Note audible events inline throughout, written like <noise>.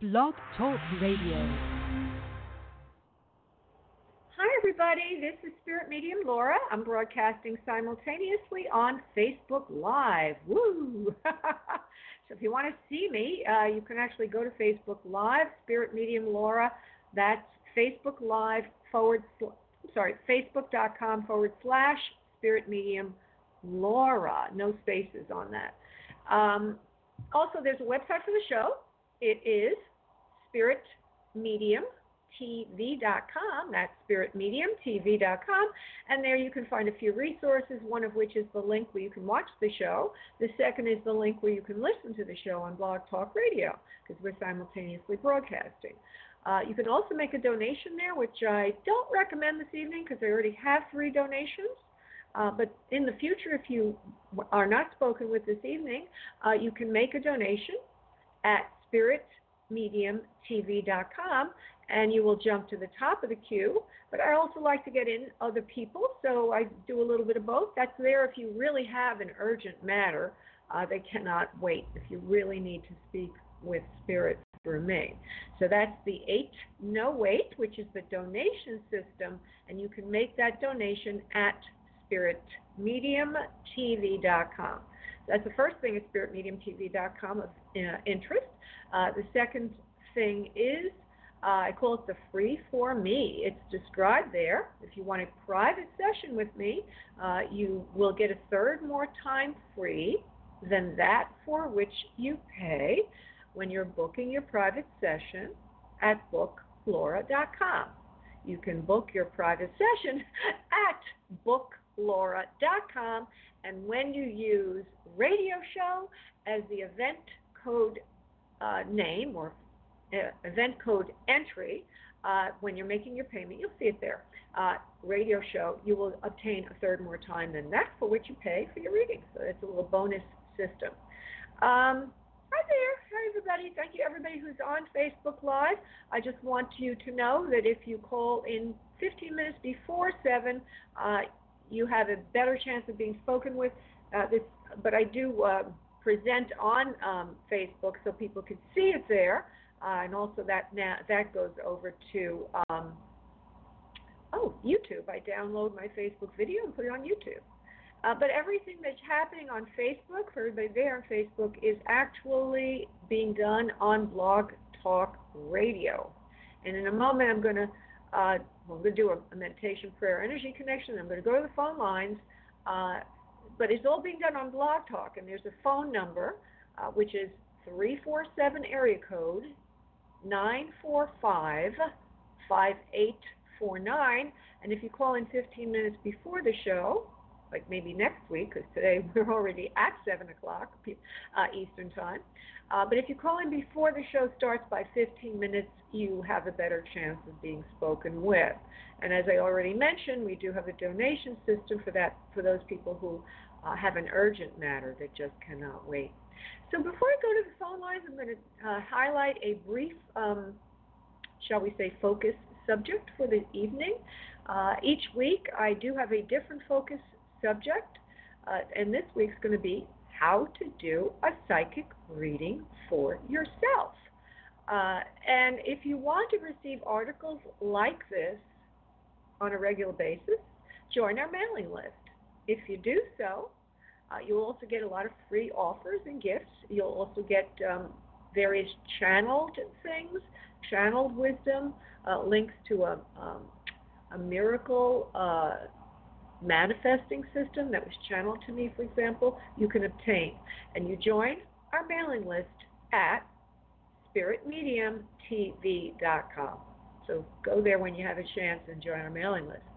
Blog Talk Radio. Hi, everybody. This is Spirit Medium Laura. I'm broadcasting simultaneously on Facebook Live. Woo! <laughs> so if you want to see me, uh, you can actually go to Facebook Live, Spirit Medium Laura. That's Facebook Live forward, sl- sorry, facebook.com forward slash Spirit Medium Laura. No spaces on that. Um, also, there's a website for the show. It is spiritmediumtv.com. That's spiritmediumtv.com. And there you can find a few resources, one of which is the link where you can watch the show. The second is the link where you can listen to the show on Blog Talk Radio, because we're simultaneously broadcasting. Uh, you can also make a donation there, which I don't recommend this evening because I already have three donations. Uh, but in the future, if you are not spoken with this evening, uh, you can make a donation at spiritmediumtv.com and you will jump to the top of the queue. But I also like to get in other people, so I do a little bit of both. That's there if you really have an urgent matter. Uh, they cannot wait if you really need to speak with spirit through me. So that's the eight no wait, which is the donation system, and you can make that donation at spiritmediumtv.com. That's the first thing is spiritmediumtv.com of uh, interest. Uh, the second thing is uh, I call it the free for me. It's described there. If you want a private session with me, uh, you will get a third more time free than that for which you pay when you're booking your private session at booklaura.com. You can book your private session <laughs> at booklaura.com, and when you use radio show as the event code uh, name or uh, event code entry, uh, when you're making your payment, you'll see it there. Uh, radio show, you will obtain a third more time than that for which you pay for your reading. So it's a little bonus system. Um, Hi there. Hi, everybody. Thank you, everybody who's on Facebook Live. I just want you to know that if you call in 15 minutes before 7, uh, you have a better chance of being spoken with. Uh, this, but I do uh, present on um, Facebook so people can see it there, uh, and also that now that goes over to um, oh YouTube. I download my Facebook video and put it on YouTube. Uh, but everything that's happening on Facebook, for everybody there on Facebook, is actually being done on Blog Talk Radio. And in a moment, I'm going to uh, I'm going to do a, a, meditation, prayer, energy connection. I'm going to go to the phone lines. But it's all being done on Blog Talk, and there's a phone number, uh, which is 347 area code 945 5849. And if you call in 15 minutes before the show, like maybe next week, because today <laughs> we're already at 7 o'clock uh, Eastern Time. Uh, but if you call in before the show starts by 15 minutes, you have a better chance of being spoken with. And as I already mentioned, we do have a donation system for that for those people who uh, have an urgent matter that just cannot wait. So before I go to the phone lines, I'm going to uh, highlight a brief, um, shall we say, focus subject for the evening. Uh, each week, I do have a different focus subject, uh, and this week's going to be how to do a psychic reading for yourself. Uh, and if you want to receive articles like this on a regular basis, join our mailing list. If you do so, uh, you'll also get a lot of free offers and gifts. You'll also get um, various channeled things, channeled wisdom, uh, links to a, um, a miracle uh, manifesting system that was channeled to me, for example, you can obtain. And you join our mailing list at spiritmediumtv.com. So go there when you have a chance and join our mailing list.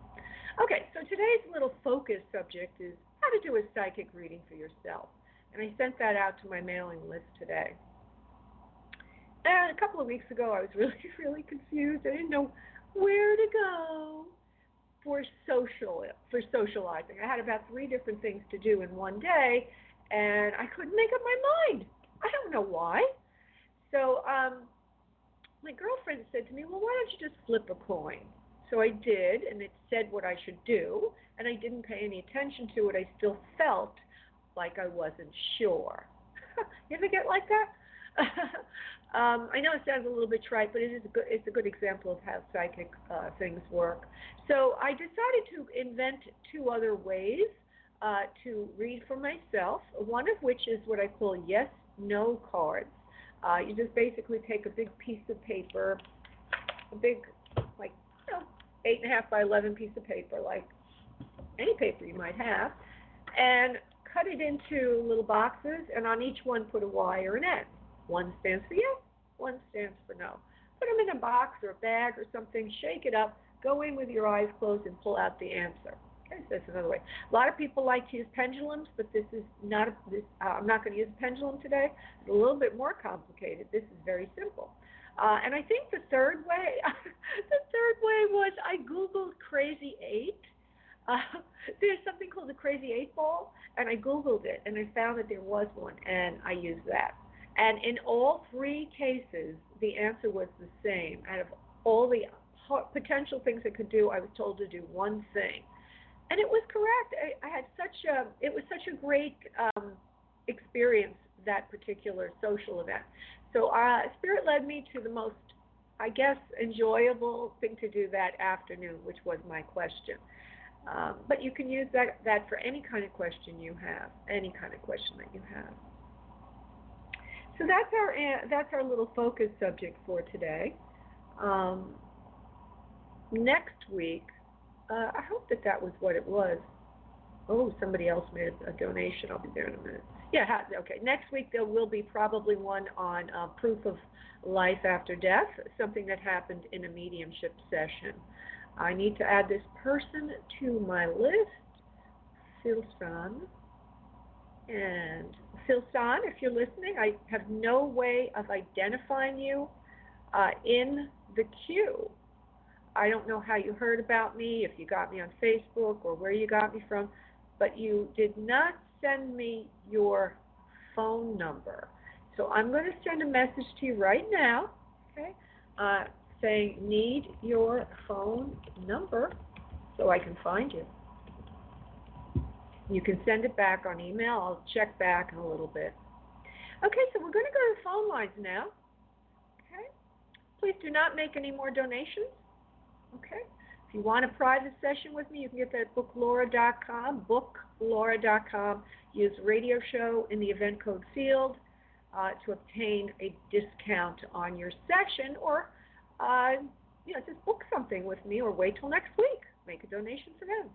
Okay, so today's little focus subject is how to do a psychic reading for yourself. And I sent that out to my mailing list today. And a couple of weeks ago, I was <laughs> really, really confused. I didn't know where to go for social for socializing. I had about three different things to do in one day, and I couldn't make up my mind. I don't know why. So um, my girlfriend said to me, "Well, why don't you just flip a coin?" So I did, and it said what I should do, and I didn't pay any attention to it. I still felt like I wasn't sure. <laughs> you ever get like that? <laughs> Um, I know it sounds a little bit trite, but it is a good, it's a good example of how psychic uh, things work. So I decided to invent two other ways uh, to read for myself, one of which is what I call yes no cards. Uh, you just basically take a big piece of paper, a big, eight and a half by eleven piece of paper, like any paper you might have, and cut it into little boxes, and on each one put a Y or an N. One stands for yes, one stands for no. Put them in a box or a bag or something, shake it up, go in with your eyes closed, and pull out the answer. Okay, so that's another way. A lot of people like to use pendulums, but this is not. A, this, uh, I'm not going to use a pendulum today. It's a little bit more complicated. This is very simple. Uh, and I think the third way, <laughs> the third way was I googled crazy eight. Uh, <laughs> there's something called the crazy eight ball, and I googled it, and I found that there was one, and I used that. And in all three cases, the answer was the same. Out of all the potential things it could do, I was told to do one thing and it was correct. I, I had such a it was such a great um, experience that particular social event. So uh, Spirit led me to the most, I guess, enjoyable thing to do that afternoon, which was my question. Um, but you can use that that for any kind of question you have, any kind of question that you have. So that's our uh, that's our little focus subject for today. Um, next week uh, I hope that that was what it was. Oh, somebody else made a donation. I'll be there in a minute. Yeah, okay. Next week there will be probably one on uh, proof of life after death, something that happened in a mediumship session. I need to add this person to my list, Philson. And Philson, if you're listening, I have no way of identifying you uh, in the queue. I don't know how you heard about me, if you got me on Facebook or where you got me from, but you did not send me your phone number. So I'm going to send a message to you right now, okay, uh, saying need your phone number so I can find you. You can send it back on email. I'll check back in a little bit. Okay, so we're going to go to the phone lines now. Okay, please do not make any more donations. Okay? If you want a private session with me, you can get that at booklaura.com, booklaura.com. Use radio show in the event code field uh, to obtain a discount on your session or uh, you know, just book something with me or wait till next week. Make a donation for them.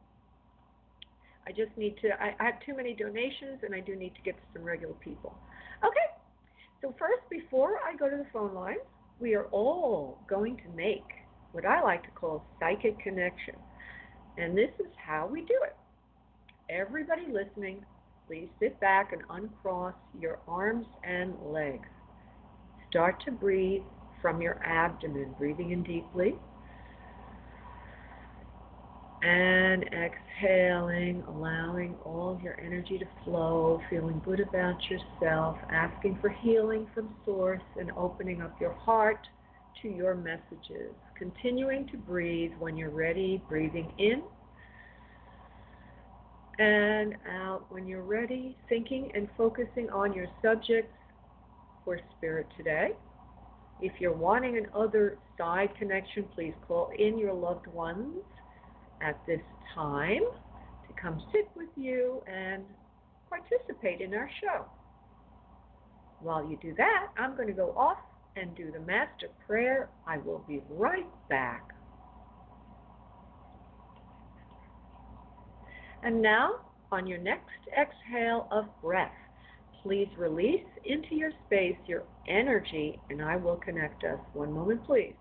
I just need to, I, I have too many donations and I do need to get to some regular people. Okay, so first, before I go to the phone lines, we are all going to make what I like to call psychic connection. And this is how we do it. Everybody listening, please sit back and uncross your arms and legs. Start to breathe from your abdomen, breathing in deeply. And exhaling, allowing all your energy to flow, feeling good about yourself, asking for healing from Source, and opening up your heart to your messages. Continuing to breathe when you're ready, breathing in and out when you're ready, thinking and focusing on your subjects for spirit today. If you're wanting an other side connection, please call in your loved ones at this time to come sit with you and participate in our show. While you do that, I'm going to go off and do the master prayer. I will be right back. And now, on your next exhale of breath, please release into your space your energy, and I will connect us. One moment, please.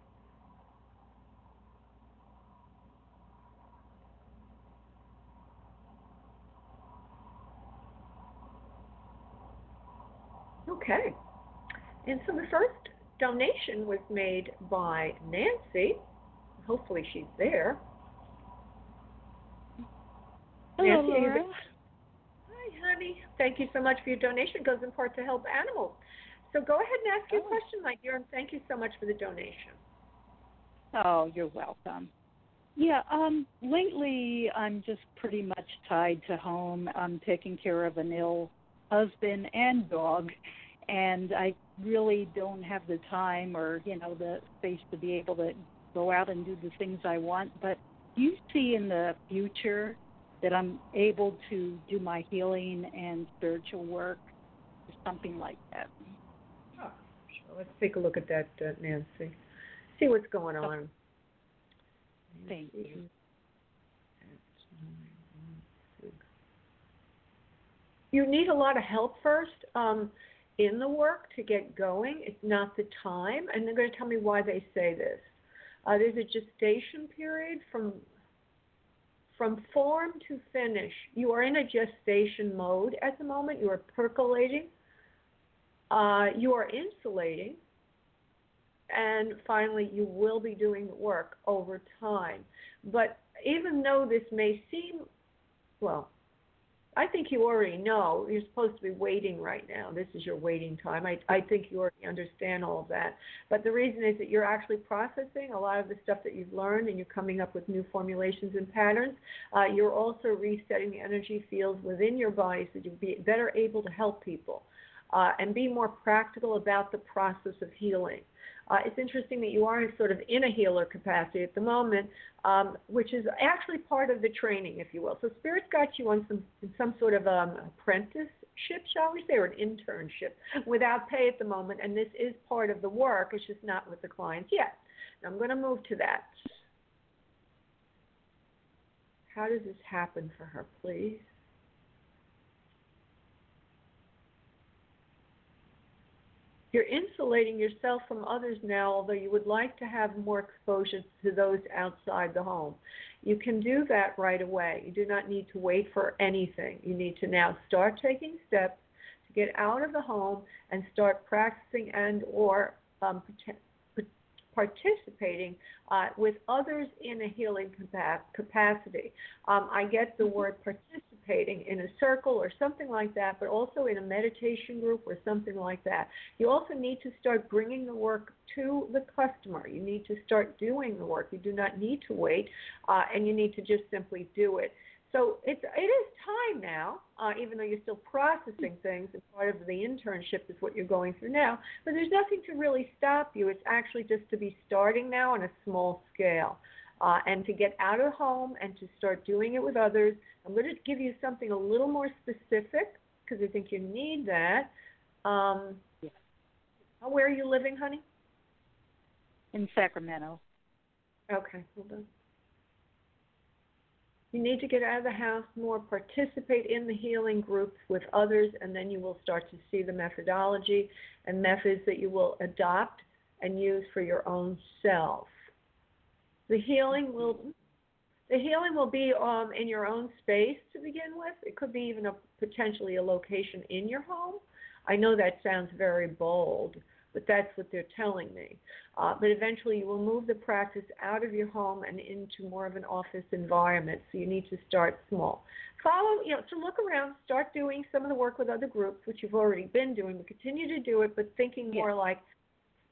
Okay. And so the first donation was made by Nancy. Hopefully she's there. Hello, Nancy, Laura. Hi, honey. Thank you so much for your donation. It goes in part to help animals. So go ahead and ask your Oh. question, my dear, and thank you so much for the donation. Oh, you're welcome. Yeah, um, lately I'm just pretty much tied to home. I'm taking care of an ill husband and dog, and I really don't have the time or you know the space to be able to go out and do the things I want. But do you see in the future that I'm able to do my healing and spiritual work, or something like that? Oh, sure. Let's take a look at that, uh, Nancy. See what's going on. Thank you. You need a lot of help first um, in the work to get going. It's not the time, and they're going to tell me why they say this. Uh, there's a gestation period from from form to finish. You are in a gestation mode at the moment. You are percolating. Uh, you are insulating. And finally, you will be doing the work over time. But even though this may seem, well, I think you already know you're supposed to be waiting right now. This is your waiting time. I, I think you already understand all of that. But the reason is that you're actually processing a lot of the stuff that you've learned and you're coming up with new formulations and patterns. Uh, you're also resetting the energy fields within your body so you'll be better able to help people uh, and be more practical about the process of healing. Uh, it's interesting that you are sort of in a healer capacity at the moment, um, which is actually part of the training, if you will. So Spirit's got you on some some sort of um, apprenticeship, shall we say, or an internship, without pay at the moment, and this is part of the work. It's just not with the clients yet. Now I'm going to move to that. How does this happen for her, please? You're insulating yourself from others now, although you would like to have more exposure to those outside the home. You can do that right away. You do not need to wait for anything. You need to now start taking steps to get out of the home and start practicing and or um, participating uh, with others in a healing capacity. Um, I get the word participating in a circle or something like that, but also in a meditation group or something like that. You also need to start bringing the work to the customer. You need to start doing the work. You do not need to wait, uh, and you need to just simply do it. So it's it is time now, uh, even though you're still processing things, and part of the internship is what you're going through now. But there's nothing to really stop you. It's actually just to be starting now on a small scale, uh, and to get out of home and to start doing it with others. I'm going to give you something a little more specific because I think you need that. Um, yeah. Where are you living, honey? In Sacramento. Okay, hold on. You need to get out of the house more, participate in the healing groups with others, and then you will start to see the methodology and methods that you will adopt and use for your own self. The healing will the healing will be um, in your own space to begin with. It could be even a potentially a location in your home. I know that sounds very bold, but that's what they're telling me. Uh, but eventually, you will move the practice out of your home and into more of an office environment. So you need to start small. Follow, you know, to look around, start doing some of the work with other groups, which you've already been doing, but continue to do it, but thinking more like,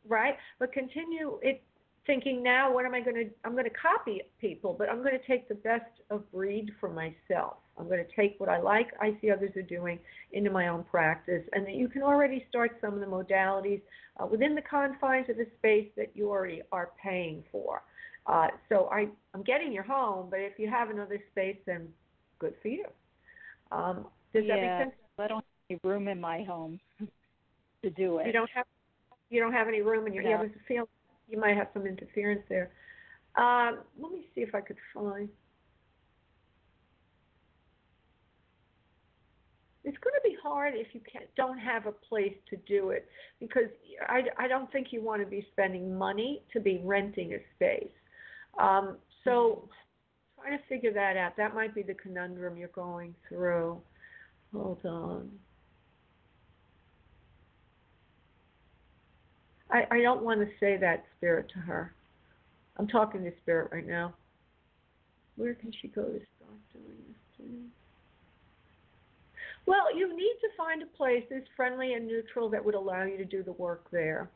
right? But continue it thinking now what am i going to i'm going to copy people but i'm going to take the best of breed for myself. I'm going to take what i like i see others are doing into my own practice and that you can already start some of the modalities uh, within the confines of the space that you already are paying for. Uh, so I, i'm getting your home but if you have another space then good for you. Um, does yeah, that make sense? I don't have any room in my home <laughs> to do it. you don't have you don't have any room in your no. you have a feel you might have some interference there. Um, let me see if I could find. It's going to be hard if you don't have a place to do it because I, I don't think you want to be spending money to be renting a space. Um, so trying to figure that out. That might be the conundrum you're going through. Hold on. I, I don't want to say that spirit to her. I'm talking to spirit right now. Where can she go to stop doing this, please? Well, you need to find a place that's friendly and neutral that would allow you to do the work there.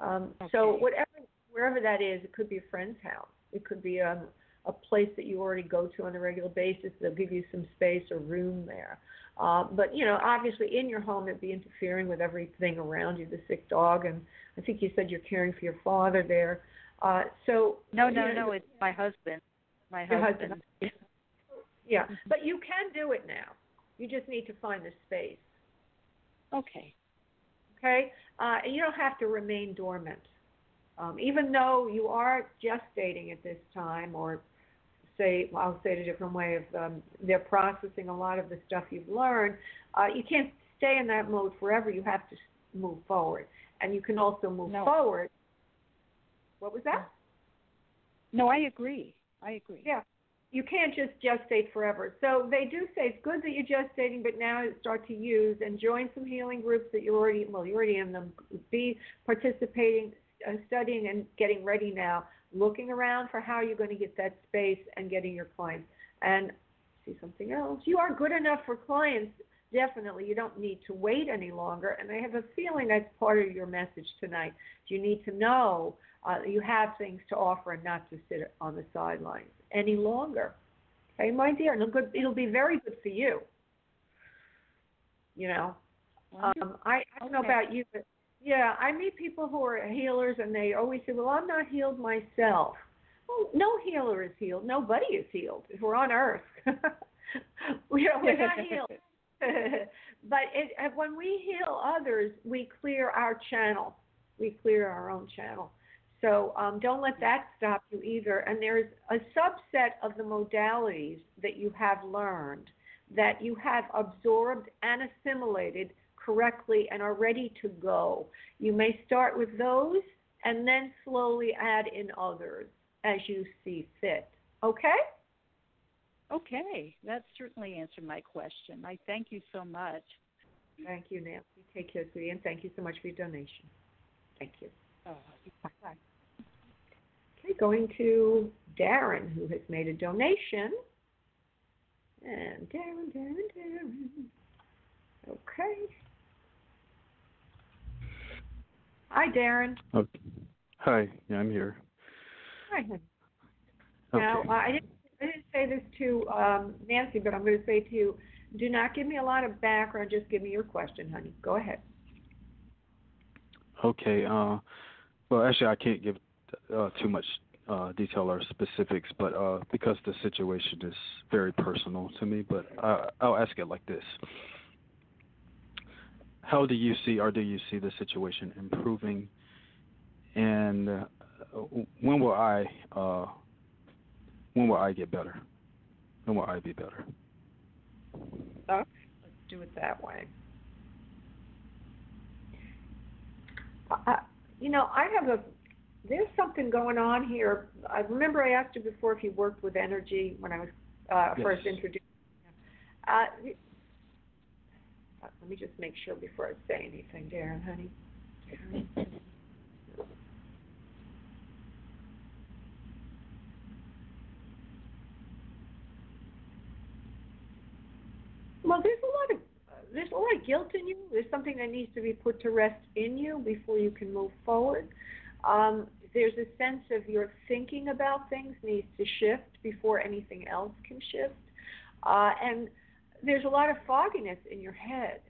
Um, okay. So whatever, wherever that is, it could be a friend's house. It could be a, a place that you already go to on a regular basis. They'll give you some space or room there. Uh, but you know, obviously, in your home, it'd be interfering with everything around you, the sick dog, and I think you said you're caring for your father there. Uh, so no, no, you know, no, it's my husband. My husband. husband. yeah, but you can do it now. You just need to find the space. Okay. Okay, uh, and you don't have to remain dormant. Um, even though you are gestating at this time, or say, I'll say it a different way, of um, they're processing a lot of the stuff you've learned, uh, you can't stay in that mode forever. You have to move forward, and you can also move No. forward. What was that? No, I agree. I agree. Yeah. You can't just gestate forever. So they do say it's good that you're gestating, but now start to use and join some healing groups that you're already well, you're already in them. Be participating, uh, studying, and getting ready now. Looking around for how you're going to get that space and getting your clients. And see something else. You are good enough for clients. Definitely, you don't need to wait any longer. And I have a feeling that's part of your message tonight. You need to know uh, you have things to offer and not just sit on the sidelines any longer. Okay, my dear, and it'll, good, it'll be very good for you. You know, um, I, I don't know about you, but yeah, I meet people who are healers and they always say, "Well, I'm not healed myself." Well, no healer is healed. Nobody is healed. If we're on Earth, <laughs> we are, we're not healed. <laughs> but it, when we heal others, we clear our channel. We clear our own channel. So um, don't let that stop you either. And there's a subset of the modalities that you have learned that you have absorbed and assimilated correctly and are ready to go. You may start with those and then slowly add in others as you see fit. Okay? Okay, that certainly answered my question. I thank you so much. Thank you, Nancy. Take care, sweetie, and thank you so much for your donation. Thank you. Oh, Bye. Okay, going to Darren, who has made a donation. And Darren, Darren, Darren. Okay. Hi, Darren. Okay. Hi, yeah, I'm here. Hi. Okay. Now, uh, I didn't, I didn't say this to um, Nancy, but I'm going to say to you, do not give me a lot of background. Just give me your question, honey. Go ahead. Okay. Uh, well, actually, I can't give uh, too much uh, detail or specifics, but uh, because the situation is very personal to me, but uh, I'll ask it like this: How do you see, or do you see the situation improving? And uh, when will I, uh, when will I get better? When will I be better? Let's do it that way. I, you know, I have a. There's something going on here. I remember I asked you before if you worked with energy when I was uh, Yes. first introduced. Uh, let me just make sure before I say anything, Darren, honey. Darren. Well, there's a lot of uh, there's a lot of guilt in you. There's something that needs to be put to rest in you before you can move forward. Um, there's a sense of your thinking about things needs to shift before anything else can shift. Uh, and there's a lot of fogginess in your head.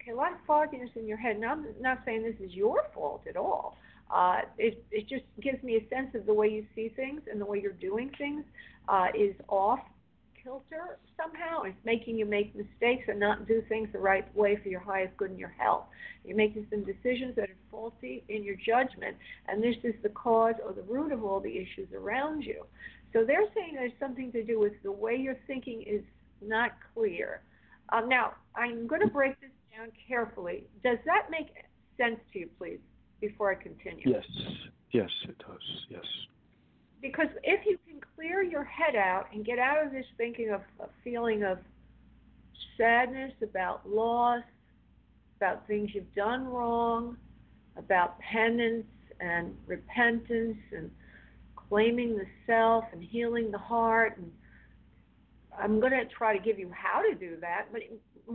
Okay, a lot of fogginess in your head. Now, I'm not saying this is your fault at all. Uh, it, it just gives me a sense of the way you see things and the way you're doing things uh, is off kilter somehow. It's making you make mistakes and not do things the right way for your highest good and your health. You're making some decisions that are faulty in your judgment, and this is the cause or the root of all the issues around you. So they're saying there's something to do with the way you're thinking is not clear. Um, now, I'm going to break this down carefully. Does that make sense to you, please, before I continue? Yes. Yes, it does. Yes. because if you can clear your head out and get out of this thinking of a feeling of sadness about loss, about things you've done wrong, about penance and repentance and claiming the self and healing the heart and I'm going to try to give you how to do that, but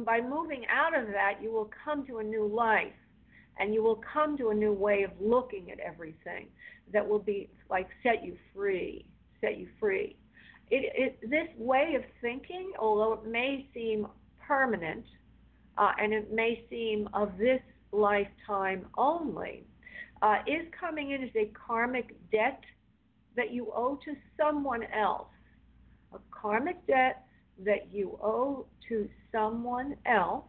by moving out of that, you will come to a new life and you will come to a new way of looking at everything that will be like set you free, set you free. It, it, this way of thinking, although it may seem permanent, uh, and it may seem of this lifetime only, uh, is coming in as a karmic debt that you owe to someone else. A karmic debt that you owe to someone else.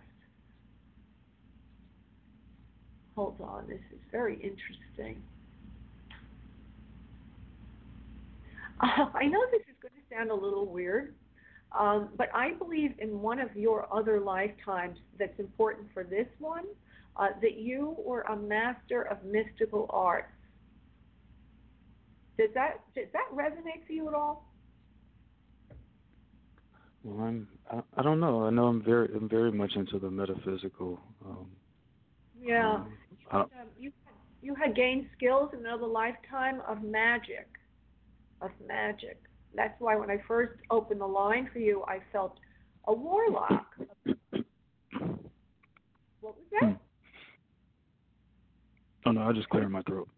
Hold on, this is very interesting. Uh, I know this is going to sound a little weird, um, but I believe in one of your other lifetimes that's important for this one uh, that you were a master of mystical arts. Does that does that resonate for you at all? Well, I'm I, I don't know. I know I'm very I'm very much into the metaphysical. Um, yeah, um, you, um, you you had gained skills in another lifetime of magic, of magic. That's why when I first opened the line for you, I felt a warlock. <coughs> what was that? Hmm. Oh no, I just cleared my throat.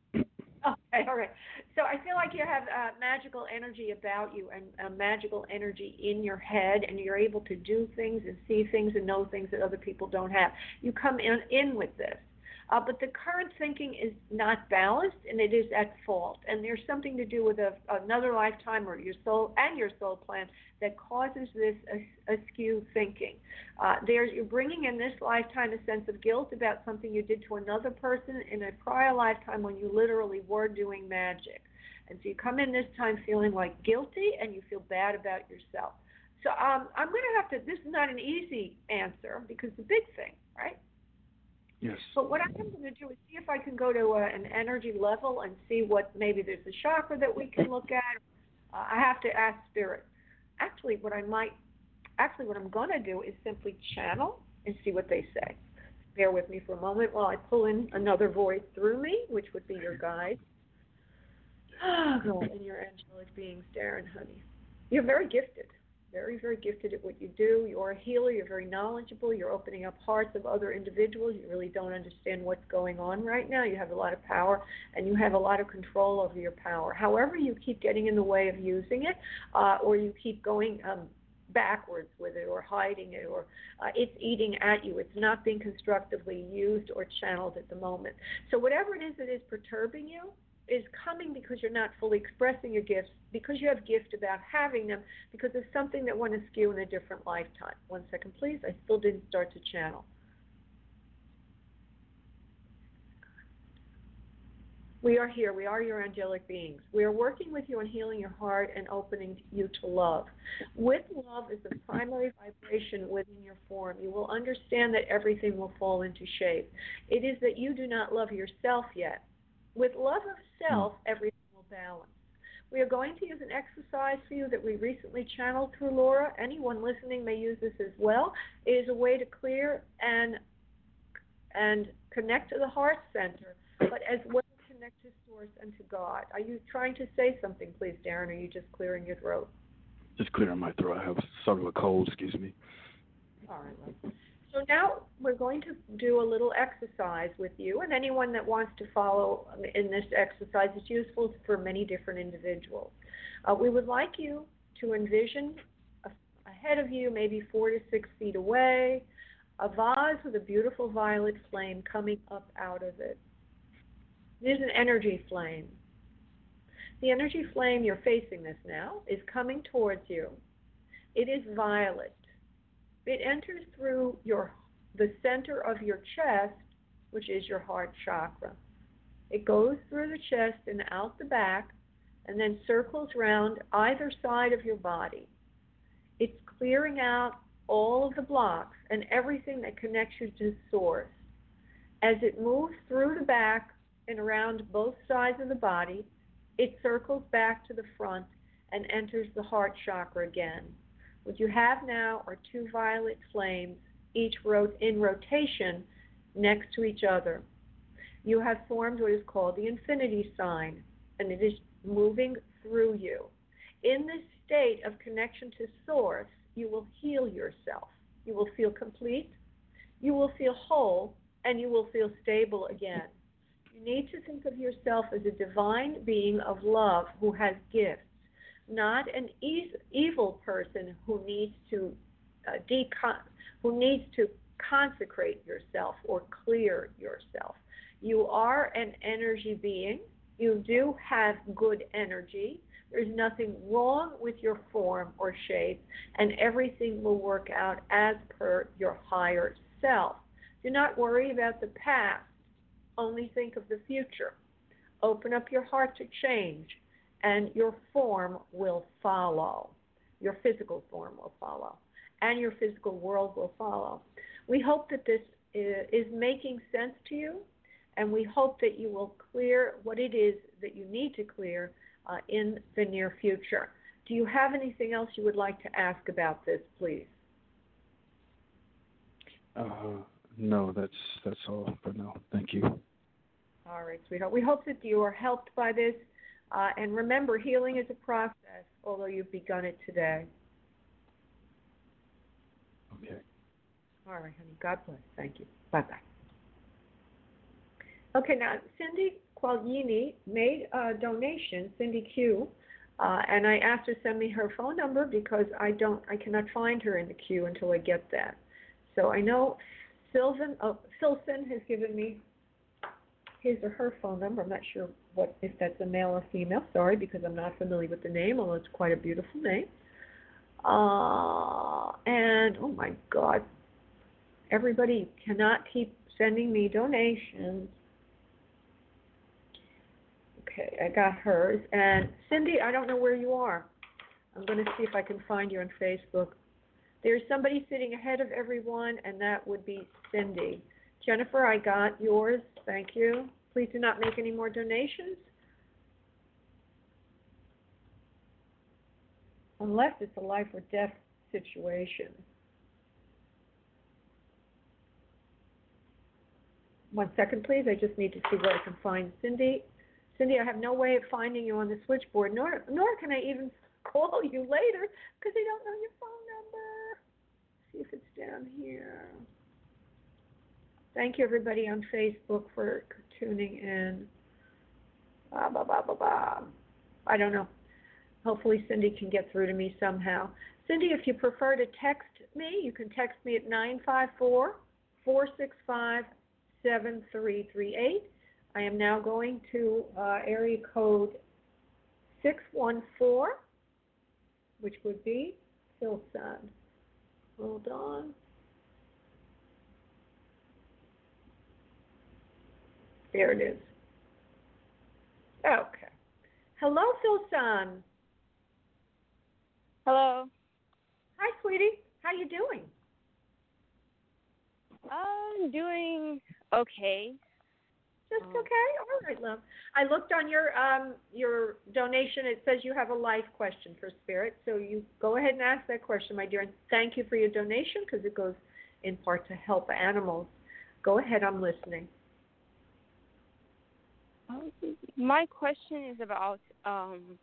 All right. So I feel like you have magical energy about you and uh, magical energy in your head, and you're able to do things and see things and know things that other people don't have. You come in, in with this. Uh, but the current thinking is not balanced and it is at fault. And there's something to do with a, another lifetime or your soul and your soul plan that causes this askew thinking. Uh, there's, you're bringing in this lifetime a sense of guilt about something you did to another person in a prior lifetime when you literally were doing magic. And so you come in this time feeling like guilty and you feel bad about yourself. So um, I'm going to have to, this is not an easy answer because the big thing, right? Yes. But what I'm going to do is see if I can go to a, an energy level and see what maybe there's a chakra that we can look at. Uh, I have to ask spirit. Actually, what I might, actually, what I'm going to do is simply channel and see what they say. Bear with me for a moment while I pull in another voice through me, which would be your guide. <gasps> Oh, and your angelic beings, Darren, honey. You're very gifted very, very gifted at what you do. You're a healer. You're very knowledgeable. You're opening up hearts of other individuals. You really don't understand what's going on right now. You have a lot of power and you have a lot of control over your power. However, you keep getting in the way of using it, uh, or you keep going um, backwards with it, or hiding it, or uh, it's eating at you. It's not being constructively used or channeled at the moment. So, whatever it is that is perturbing you, is coming because you're not fully expressing your gifts, because you have gift about having them, because it's something that went askew in a different lifetime. One second, please. I still didn't start to channel. We are here. We are your angelic beings. We are working with you on healing your heart and opening you to love. With love is the primary vibration within your form. You will understand that everything will fall into shape. It is that you do not love yourself yet. With love of self, hmm. everything will balance. We are going to use an exercise for you that we recently channeled through Laura. Anyone listening may use this as well. It is a way to clear and and connect to the heart center, but as well connect to source and to God. Are you trying to say something, please, Darren? Or are you just clearing your throat? Just clearing my throat. I have sort of a cold. Excuse me. All right. So now we're going to do a little exercise with you, and anyone that wants to follow in this exercise is useful for many different individuals. Uh, we would like you to envision a, ahead of you, maybe four to six feet away, a vase with a beautiful violet flame coming up out of it. Is an energy flame. The energy flame, you're facing this now, is coming towards you. It is violet. It enters through your the center of your chest, which is your heart chakra. It goes through the chest and out the back and then circles around either side of your body. It's clearing out all of the blocks and everything that connects you to source. As it moves through the back and around both sides of the body, it circles back to the front and enters the heart chakra again. What you have now are two violet flames, each in rotation next to each other. You have formed what is called the infinity sign, and it is moving through you. In this state of connection to Source, you will heal yourself. You will feel complete, you will feel whole, and you will feel stable again. You need to think of yourself as a divine being of love who has gifts not an e- evil person who needs to uh, decon- who needs to consecrate yourself or clear yourself. You are an energy being. You do have good energy. There's nothing wrong with your form or shape, and everything will work out as per your higher self. Do not worry about the past, only think of the future. Open up your heart to change, and your form will follow. Your physical form will follow, and your physical world will follow. We hope that this is making sense to you, and we hope that you will clear what it is that you need to clear uh, in the near future. Do you have anything else you would like to ask about this, please? Uh, no, that's that's all for now. Thank you. All right, sweetheart. We hope that you are helped by this. Uh, and remember, healing is a process, although you've begun it today. Okay. All right, honey. God bless. Thank you. Bye bye. Okay, now Cindy Quaglini made a donation, Cindy Q, uh, and I asked her to send me her phone number because I don't, I cannot find her in the queue until I get that. So I know Sylvan, oh, Philson has given me his or her phone number. I'm not sure what if that's a male or female. Sorry, because I'm not familiar with the name, although it's quite a beautiful name. Uh, and oh my God, everybody cannot keep sending me donations. Okay, I got hers. And Cindy, I don't know where you are. I'm going to see if I can find you on Facebook. There's somebody sitting ahead of everyone, and that would be Cindy. Jennifer, I got yours. Thank you. Please do not make any more donations. Unless it's a life or death situation. One second, please. I just need to see where I can find Cindy. Cindy, I have no way of finding you on the switchboard, nor nor can I even call you later because I don't know your phone number. See if it's down here. Thank you, everybody on Facebook, for tuning in. Blah, blah, blah, blah, blah. I don't know. Hopefully, Cindy can get through to me somehow. Cindy, if you prefer to text me, you can text me at 954 465 7338. I am now going to uh, area code 614, which would be Hillside. Hold on. There it is. Okay. Hello, Philson. Hello. Hi, sweetie. How you doing? I'm doing okay. Just okay. All right, love. I looked on your um your donation. It says you have a life question for Spirit, so you go ahead and ask that question, my dear. And thank you for your donation because it goes in part to help animals. Go ahead. I'm listening. My question is about um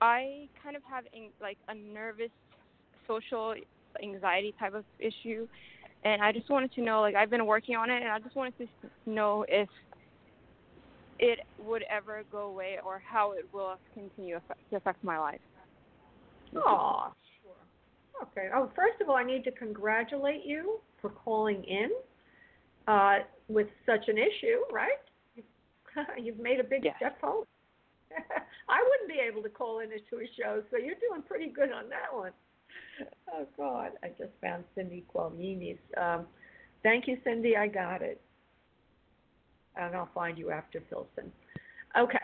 I kind of have like a nervous social anxiety type of issue and I just wanted to know like I've been working on it and I just wanted to know if it would ever go away or how it will continue to affect my life. Oh, sure. Okay. Oh, first of all, I need to congratulate you for calling in uh, with such an issue, right? <laughs> You've made a big yes. step forward. <laughs> I wouldn't be able to call into a show, so you're doing pretty good on that one. Oh God, I just found Cindy Qualini's. Um, thank you, Cindy. I got it, and I'll find you after Philson. Okay,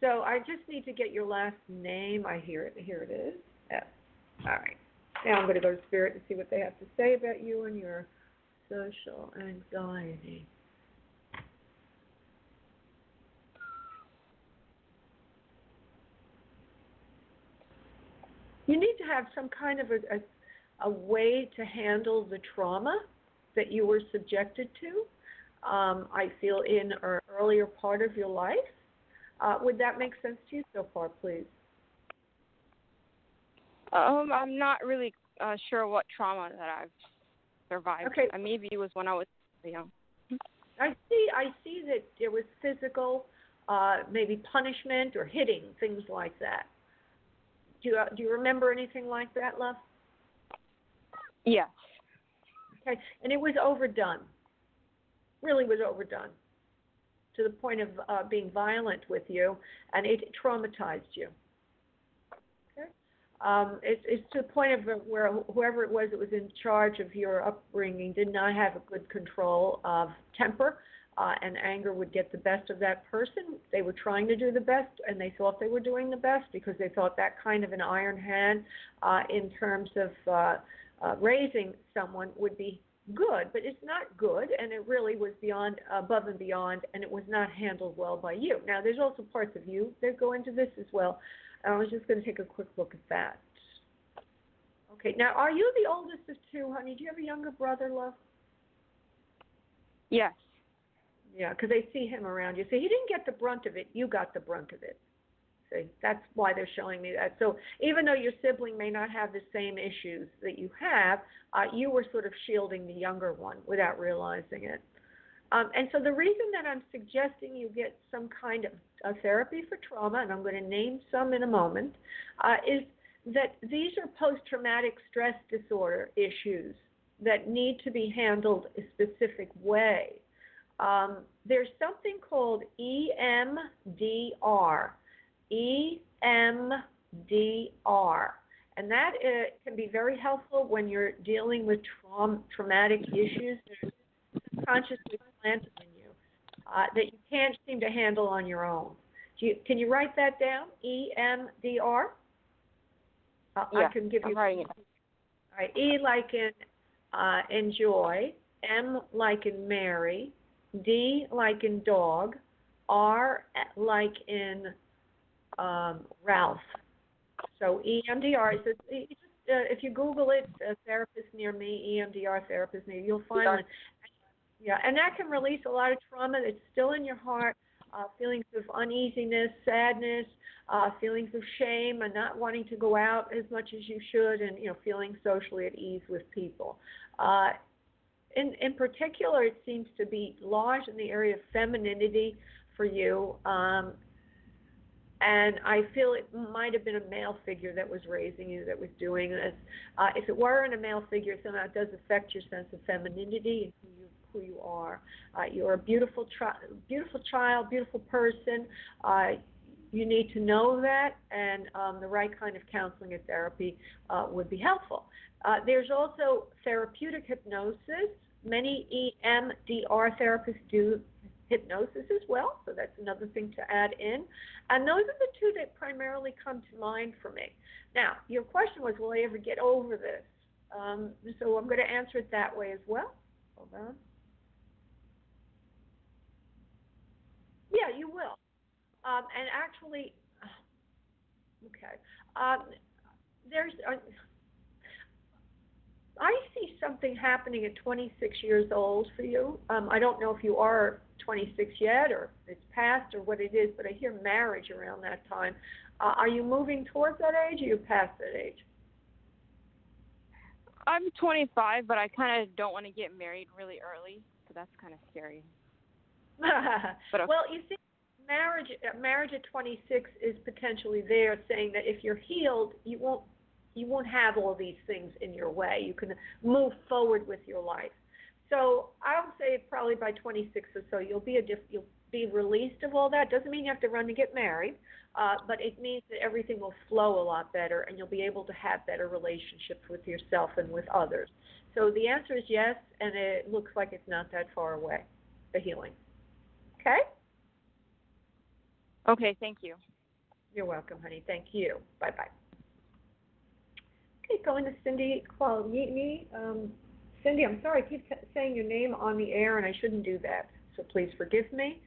so I just need to get your last name. I hear it. Here it is. Yes. All right. Now I'm going to go to Spirit and see what they have to say about you and your social anxiety. You need to have some kind of a, a, a way to handle the trauma that you were subjected to. Um, I feel in an earlier part of your life. Uh, would that make sense to you so far, please? Um, I'm not really uh, sure what trauma that I've survived. Okay. Uh, maybe it was when I was young. I see. I see that there was physical, uh, maybe punishment or hitting, things like that. Do you, do you remember anything like that, love? Yes. Okay, and it was overdone. Really was overdone to the point of uh, being violent with you, and it traumatized you. Okay, um, it's it's to the point of where whoever it was that was in charge of your upbringing did not have a good control of temper. Uh, and anger would get the best of that person. They were trying to do the best, and they thought they were doing the best because they thought that kind of an iron hand, uh, in terms of uh, uh, raising someone, would be good, but it's not good, and it really was beyond, above and beyond, and it was not handled well by you. Now, there's also parts of you that go into this as well. I was just going to take a quick look at that. Okay, now are you the oldest of two, honey? Do you have a younger brother, love? Yes. Yeah, because they see him around you. So he didn't get the brunt of it; you got the brunt of it. See, that's why they're showing me that. So even though your sibling may not have the same issues that you have, uh, you were sort of shielding the younger one without realizing it. Um, and so the reason that I'm suggesting you get some kind of a therapy for trauma, and I'm going to name some in a moment, uh, is that these are post-traumatic stress disorder issues that need to be handled a specific way. Um, there's something called EMDR, EMDR. And that uh, can be very helpful when you're dealing with traum- traumatic issues that are subconsciously planted in you uh, that you can't seem to handle on your own. You, can you write that down? EMDR? Uh, yeah, I can give I'm you. writing it. All right. E like in uh, enjoy, M like in Mary, D like in dog, R like in um, Ralph. So EMDR is uh, if you Google it, therapist near me, EMDR therapist near you, you'll find one. Yeah, and that can release a lot of trauma that's still in your heart, uh, feelings of uneasiness, sadness, uh, feelings of shame, and not wanting to go out as much as you should, and you know, feeling socially at ease with people. Uh, in in particular, it seems to be large in the area of femininity for you. Um, and I feel it might have been a male figure that was raising you, that was doing this. Uh, if it weren't a male figure, somehow it does affect your sense of femininity and who you who you are. Uh, you're a beautiful, tri- beautiful child, beautiful person. Uh, you need to know that, and um, the right kind of counseling and therapy uh, would be helpful. Uh, there's also therapeutic hypnosis. Many EMDR therapists do hypnosis as well, so that's another thing to add in. And those are the two that primarily come to mind for me. Now, your question was, will I ever get over this? Um, so I'm going to answer it that way as well. Hold on. Yeah, you will. Um, and actually, <sighs> okay. Um, there's. A, I see something happening at 26 years old for you. Um, I don't know if you are 26 yet or it's past or what it is, but I hear marriage around that time. Uh, are you moving towards that age or you past that age? I'm 25, but I kind of don't want to get married really early, so that's kind of scary. <laughs> But okay. well, you see, marriage marriage at 26 is potentially there, saying that if you're healed, you won't you won't have all these things in your way. You can move forward with your life. So I would say probably by 26 or so, you'll be a diff- you'll be released of all that. Doesn't mean you have to run to get married, uh, but it means that everything will flow a lot better, and you'll be able to have better relationships with yourself and with others. So the answer is yes, and it looks like it's not that far away, the healing. Okay? Okay, thank you. You're welcome, honey. Thank you. Bye bye. Okay, going to Cindy Qualini. Um, Cindy, I'm sorry, I keep t- saying your name on the air, and I shouldn't do that. So please forgive me.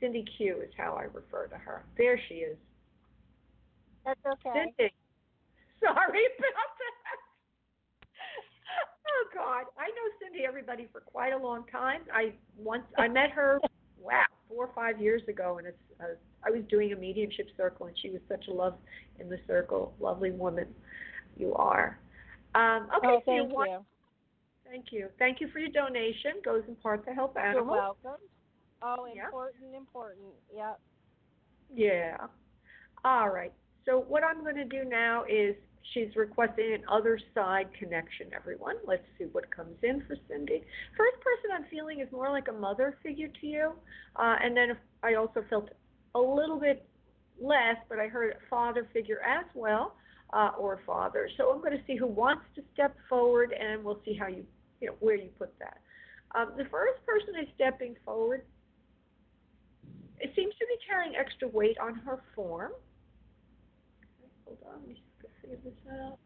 Cindy Q is how I refer to her. There she is. That's okay. Cindy. Sorry about that. Oh God, I know Cindy everybody for quite a long time. I once I met her, <laughs> wow, four or five years ago, and it's uh, I was doing a mediumship circle, and she was such a love in the circle, lovely woman. You are. Um, okay, oh, so thank you want, you. Thank you. Thank you for your donation. Goes in part to help animals. You're welcome. Oh, Yeah. important, important. Yep. Yeah. All right. So what I'm going to do now is she's requesting an other side connection, everyone. Let's see what comes in for Cindy. First person I'm feeling is more like a mother figure to you. Uh, and then I also felt a little bit less, but I heard father figure as well, uh, or father. So I'm going to see who wants to step forward, and we'll see how you, you know, where you put that. Um, the first person is stepping forward. It seems to be carrying extra weight on her form. Hold on, let me figure this out.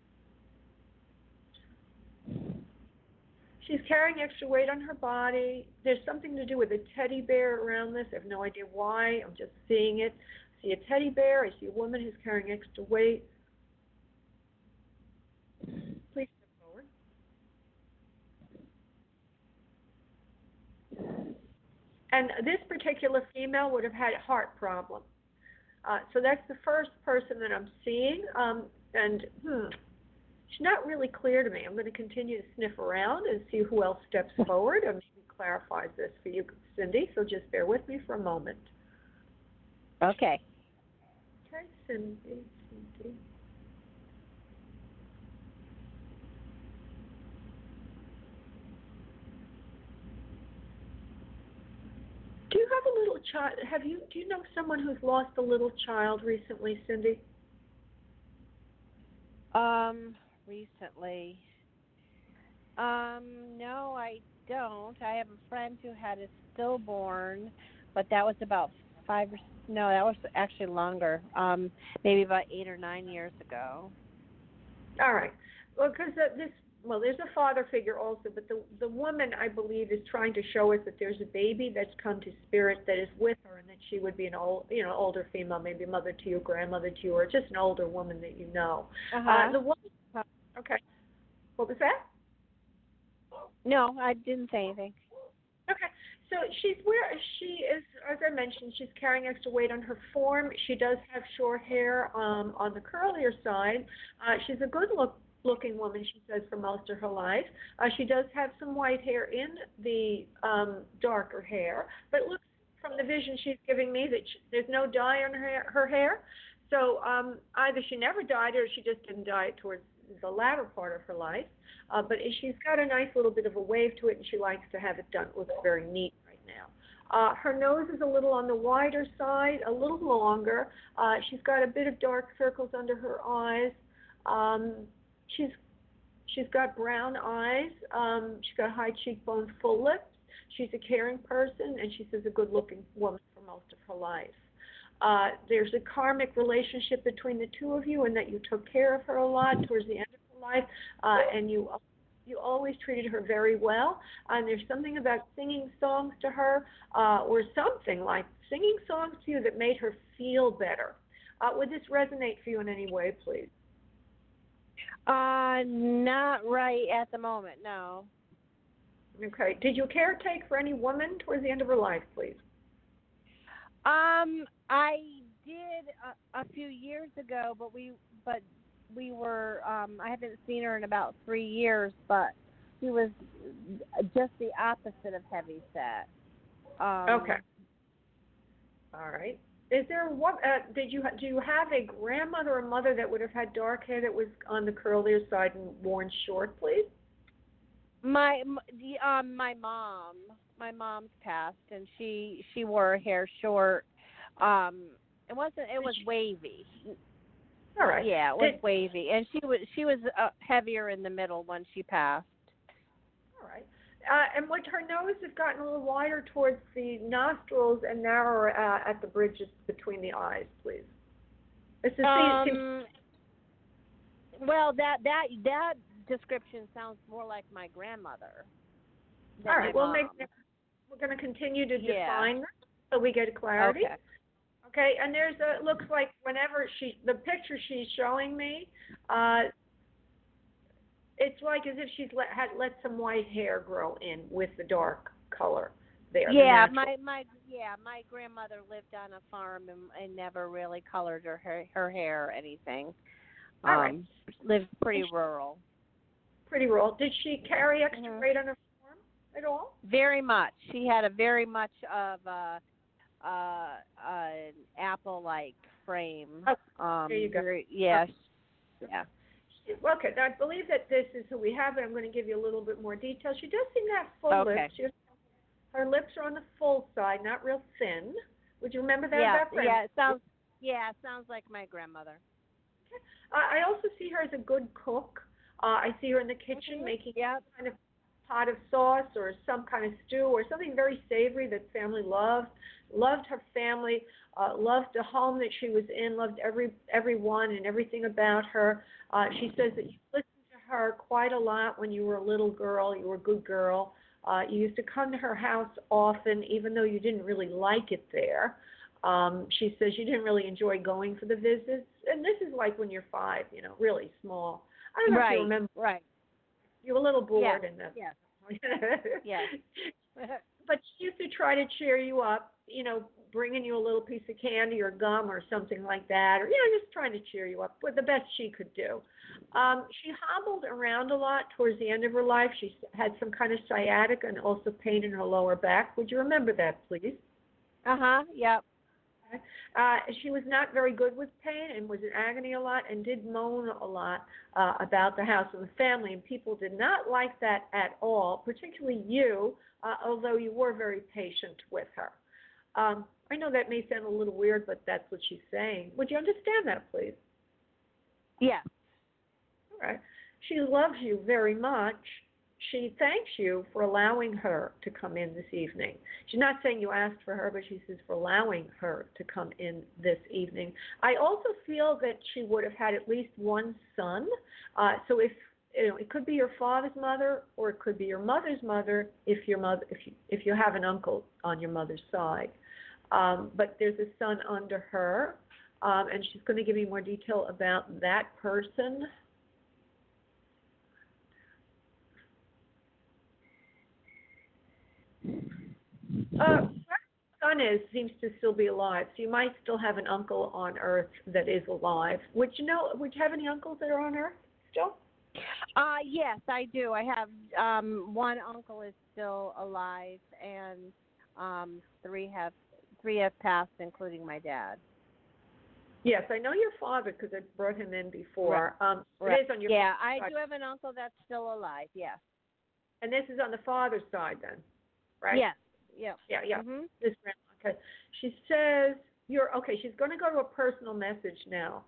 She's carrying extra weight on her body. There's something to do with a teddy bear around this. I have no idea why. I'm just seeing it. I see a teddy bear. I see a woman who's carrying extra weight. Please step forward. And this particular female would have had a heart problem. Uh, so that's the first person that I'm seeing. Um, and hmm, she's not really clear to me. I'm going to continue to sniff around and see who else steps <laughs> forward and maybe clarifies this for you, Cindy. So just bear with me for a moment. Okay. Okay, Cindy, Cindy. Do you have a little child? Have you? Do you know someone who's lost a little child recently, Cindy? Um, recently. Um, no, I don't. I have a friend who had a stillborn, but that was about five or no, that was actually longer. Um, maybe about eight or nine years ago. All right. Well, because uh, this, well, there's a father figure also, but the the woman I believe is trying to show us that there's a baby that's come to spirit that is with her, and that she would be an old, you know, older female, maybe mother to you, grandmother to you, or just an older woman that you know. Uh-huh. Uh, the. Okay. What was that? no, I didn't say anything. Okay. So she's where she is, as I mentioned, she's carrying extra weight on her form. She does have short hair um, on the curlier side. Uh, she's a good look looking woman, she says, for most of her life. Uh, she does have some white hair in the um, darker hair, but it looks from the vision she's giving me that she, there's no dye on her, her hair. So um, either she never dyed it or she just didn't dye it towards the latter part of her life. Uh, but she's got a nice little bit of a wave to it, and she likes to have it done. It looks very neat right now. Uh, her nose is a little on the wider side, a little longer. Uh, she's got a bit of dark circles under her eyes. Um, she's she's got brown eyes. Um, she's got high cheekbones, full lips. She's a caring person, and she's a good-looking woman for most of her life. Uh, there's a karmic relationship between the two of you, and that you took care of her a lot towards the end of her life, uh, and you you always treated her very well. And there's something about singing songs to her, uh, or something like singing songs to you that made her feel better. Uh, would this resonate for you in any way, please? Uh, not right at the moment. No. Okay. Did you caretake for any woman towards the end of her life, please? Um, I did a, a few years ago, but we but we were um I haven't seen her in about three years, but she was just the opposite of heavy set. Um, Okay. All right. Is there what? Uh, did you do you have a grandmother or mother that would have had dark hair that was on the curlier side and worn short, please? My the um my mom, my mom's passed, and she she wore her hair short. Um, it wasn't. It was wavy. All right. Yeah, it was Did- wavy, and she was she was uh, heavier in the middle when she passed. All right. Uh, and would her nose have gotten a little wider towards the nostrils and narrower uh, at the bridges between the eyes, please? This is seems- Um, well, that that that description sounds more like my grandmother. all right. We'll make. We're going to continue to Yeah. define that so we get clarity. Okay. Okay, and there's a it looks like whenever she the picture she's showing me, uh, it's like as if she's let had let some white hair grow in with the dark color there. Yeah, natural- my my yeah, my grandmother lived on a farm and, and never really colored her hair, her hair or anything. Um, All right. lived pretty rural. pretty rural. Did she carry extra Mhm. weight on her at all? Very much. She had a very much of a uh uh, an apple like frame. Oh, um there you go. very- yeah. Yeah. Okay, I believe that this is who we have, and I'm going to give you a little bit more detail. She does seem to have full Okay. lips. She her lips are on the full side, not real thin. Would you remember that yeah, about Brenda? yeah, it sounds yeah, it sounds like my grandmother. I I also see her as a good cook. Uh, I see her in the kitchen Mhm. making Yep. kind of pot of sauce or some kind of stew or something very savory that family loved. Loved her family, uh, loved the home that she was in, loved every everyone and everything about her. Uh, she says that you listened to her quite a lot when you were a little girl. You were a good girl. Uh, you used to come to her house often, even though you didn't really like it there. Um, she says you didn't really enjoy going for the visits, and this is like when you're five, you know, really small. I don't know if you remember. Right. You were a little bored Yes, in the Yeah. <laughs> Yes. <laughs> But she used to try to cheer you up, you know, bringing you a little piece of candy or gum or something like that, or you know, just trying to cheer you up with the best she could do. Um, she hobbled around a lot towards the end of her life. She had some kind of sciatica and also pain in her lower back. Would you remember that, please? Uh huh. Yep. Uh, she was not very good with pain and was in agony a lot and did moan a lot uh, about the house and the family. And people did not like that at all, particularly you, uh, although you were very patient with her. Um, I know that may sound a little weird, but that's what she's saying. Would you understand that, please? Yes. All right. She loves you very much. She thanks you for allowing her to come in this evening. She's not saying you asked for her, but she says for allowing her to come in this evening. I also feel that she would have had at least one son. Uh, so if you know, it could be your father's mother or it could be your mother's mother if your mother if you if you have an uncle on your mother's side. Um, but there's a son under her, um, and she's going to give you more detail about that person. Uh, where is seems to still be alive, so you might still have an uncle on Earth that is alive. Would you know? Would you have any uncles that are on Earth still? Uh yes, I do. I have um one uncle is still alive and um three have three have passed including my dad. Yes, I know your father because I brought him in before. Um, Right. It is on your yeah, I side. do have an uncle that's still alive. Yes. and this is on the father's side then, right? Yes. Yep. Yeah, yeah. Mhm. This She says you're okay. She's going to go to a personal message now.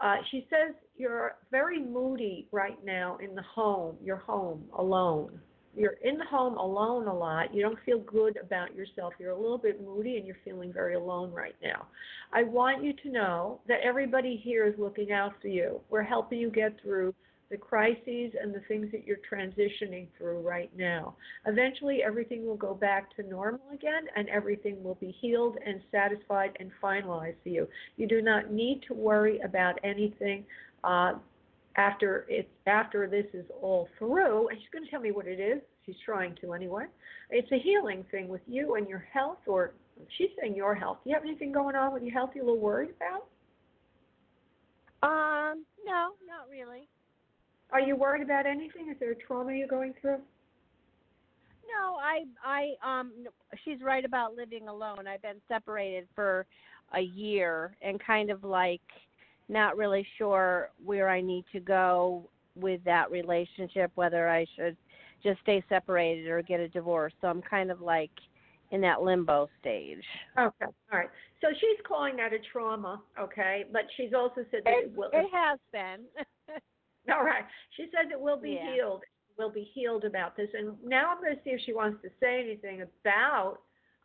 Uh, she says you're very moody right now in the home. You're home alone. You're in the home alone a lot. You don't feel good about yourself. You're a little bit moody and you're feeling very alone right now. I want you to know that everybody here is looking out for you. We're helping you get through the crises and the things that you're transitioning through right now. Eventually, everything will go back to normal again, and everything will be healed and satisfied and finalized for you. You do not need to worry about anything uh, after it's after this is all through. And she's going to tell me what it is. She's trying to anyway. It's a healing thing with you and your health, or she's saying your health. Do you have anything going on with your health you're a little worried about? Um no, not really. Are you worried about anything? Is there a trauma you're going through? No, I I um she's right about living alone. I've been separated for a year and kind of like not really sure where I need to go with that relationship, whether I should just stay separated or get a divorce. So I'm kind of like in that limbo stage. Okay, all right. So she's calling that a trauma, okay, but she's also said that it, It, will. it has been. <laughs> All right. She says it will be Yeah. healed. Will be healed about this. And now I'm going to see if she wants to say anything about.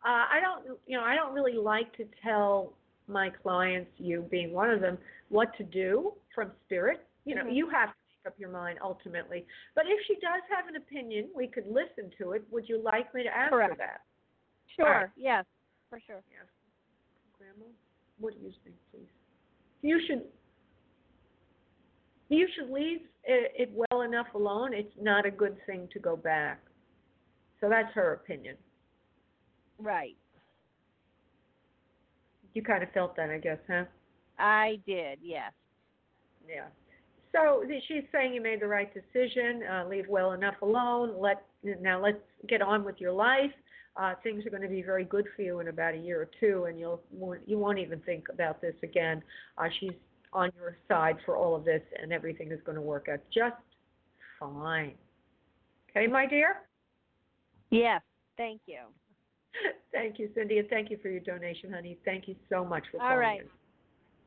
Uh, I don't, you know, I don't really like to tell my clients, you being one of them, what to do from spirit. You know, Mhm. you have to make up your mind ultimately. But if she does have an opinion, we could listen to it. Would you like me to ask her Correct. that? sure. Right. Yes, for sure. Grandma, what do you think, please? You should you should leave it, well enough alone. It's not a good thing to go back. So that's her opinion. Right. You kind of felt that, I guess, huh? I did. Yes. Yeah. So she's saying you made the right decision. Uh, leave well enough alone. Let now let's get on with your life. Uh, things are going to be very good for you in about a year or two, and you'll you won't even think about this again. Uh, she's on your side for all of this, and everything is going to work out just fine. Okay, my dear? Yes, thank you. <laughs> thank you, Cindy, and thank you for your donation, honey. Thank you so much for calling All right. in.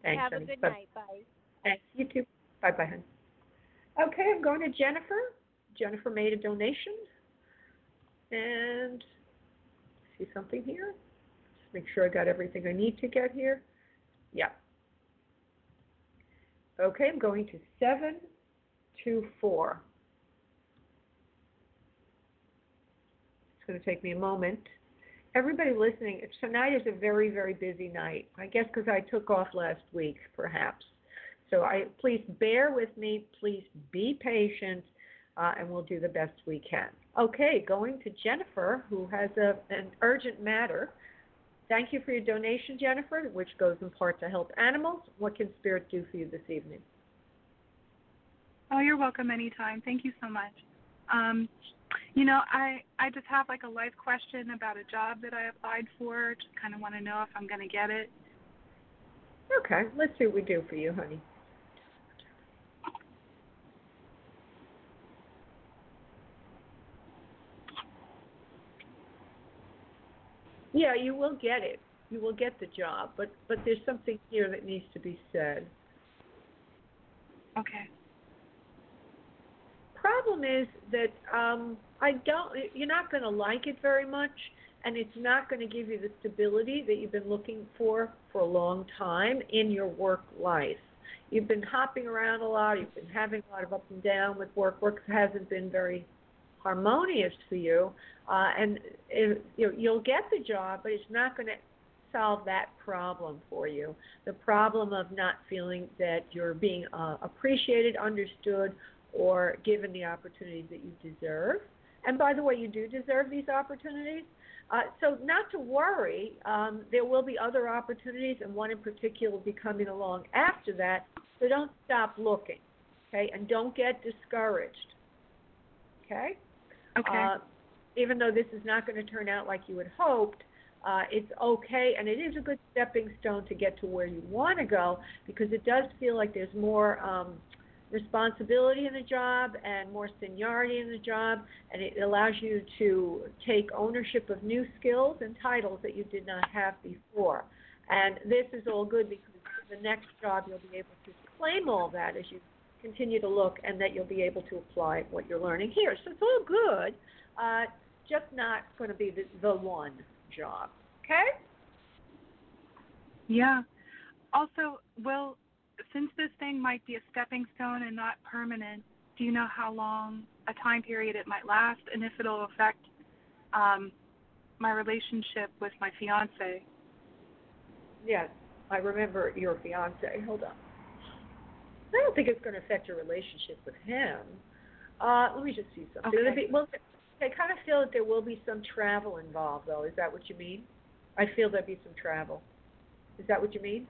Thanks, Have honey. a good Bye- night. Bye. Thanks. You too. Bye bye, honey. Okay, I'm going to Jennifer. Jennifer made a donation. And see something here. Just make sure I got everything I need to get here. Yeah. Okay, I'm going to seven two four. It's going to take me a moment. Everybody listening, tonight is a very, very busy night. I guess because I took off last week, perhaps. So I please bear with me. Please be patient, uh, and we'll do the best we can. Okay, going to Jennifer, who has a, an urgent matter. Thank you for your donation, Jennifer, which goes in part to help animals. What can Spirit do for you this evening? Oh, you're welcome anytime. Thank you so much. Um, you know, I I just have like a life question about a job that I applied for. Just kind of want to know if I'm going to get it. Okay, let's see what we do for you, honey. Yeah, you will get it. You will get the job, but but there's something here that needs to be said. Okay. Problem is that um, I don't. You're not going to like it very much, and it's not going to give you the stability that you've been looking for for a long time in your work life. You've been hopping around a lot. You've been having a lot of up and down with work. Work hasn't been very harmonious for you, uh, and it, you you'll get the job, but it's not going to solve that problem for you. The problem of not feeling that you're being uh, appreciated, understood, or given the opportunities that you deserve. And by the way, you do deserve these opportunities. Uh, so, not to worry, um, there will be other opportunities, and one in particular will be coming along after that. So, don't stop looking, okay? And don't get discouraged, okay? Okay. Uh, even though this is not going to turn out like you had hoped, uh, it's okay, and it is a good stepping stone to get to where you want to go because it does feel like there's more um, responsibility in the job and more seniority in the job, and it allows you to take ownership of new skills and titles that you did not have before. And this is all good because the next job you'll be able to claim all that as you continue to look, and that you'll be able to apply what you're learning here. So it's all good, uh, just not going to be the, the one job. Okay? Yeah. Also, well, since this thing might be a stepping stone and not permanent, do you know how long a time period it might last and if it'll affect um, my relationship with my fiance? Yes, I remember your fiance. Hold on. I don't think it's going to affect your relationship with him. Uh, let me just see something. Okay. Be, well, I kind of feel that there will be some travel involved, though. Is that what you mean? I feel there'll be some travel. Is that what you mean?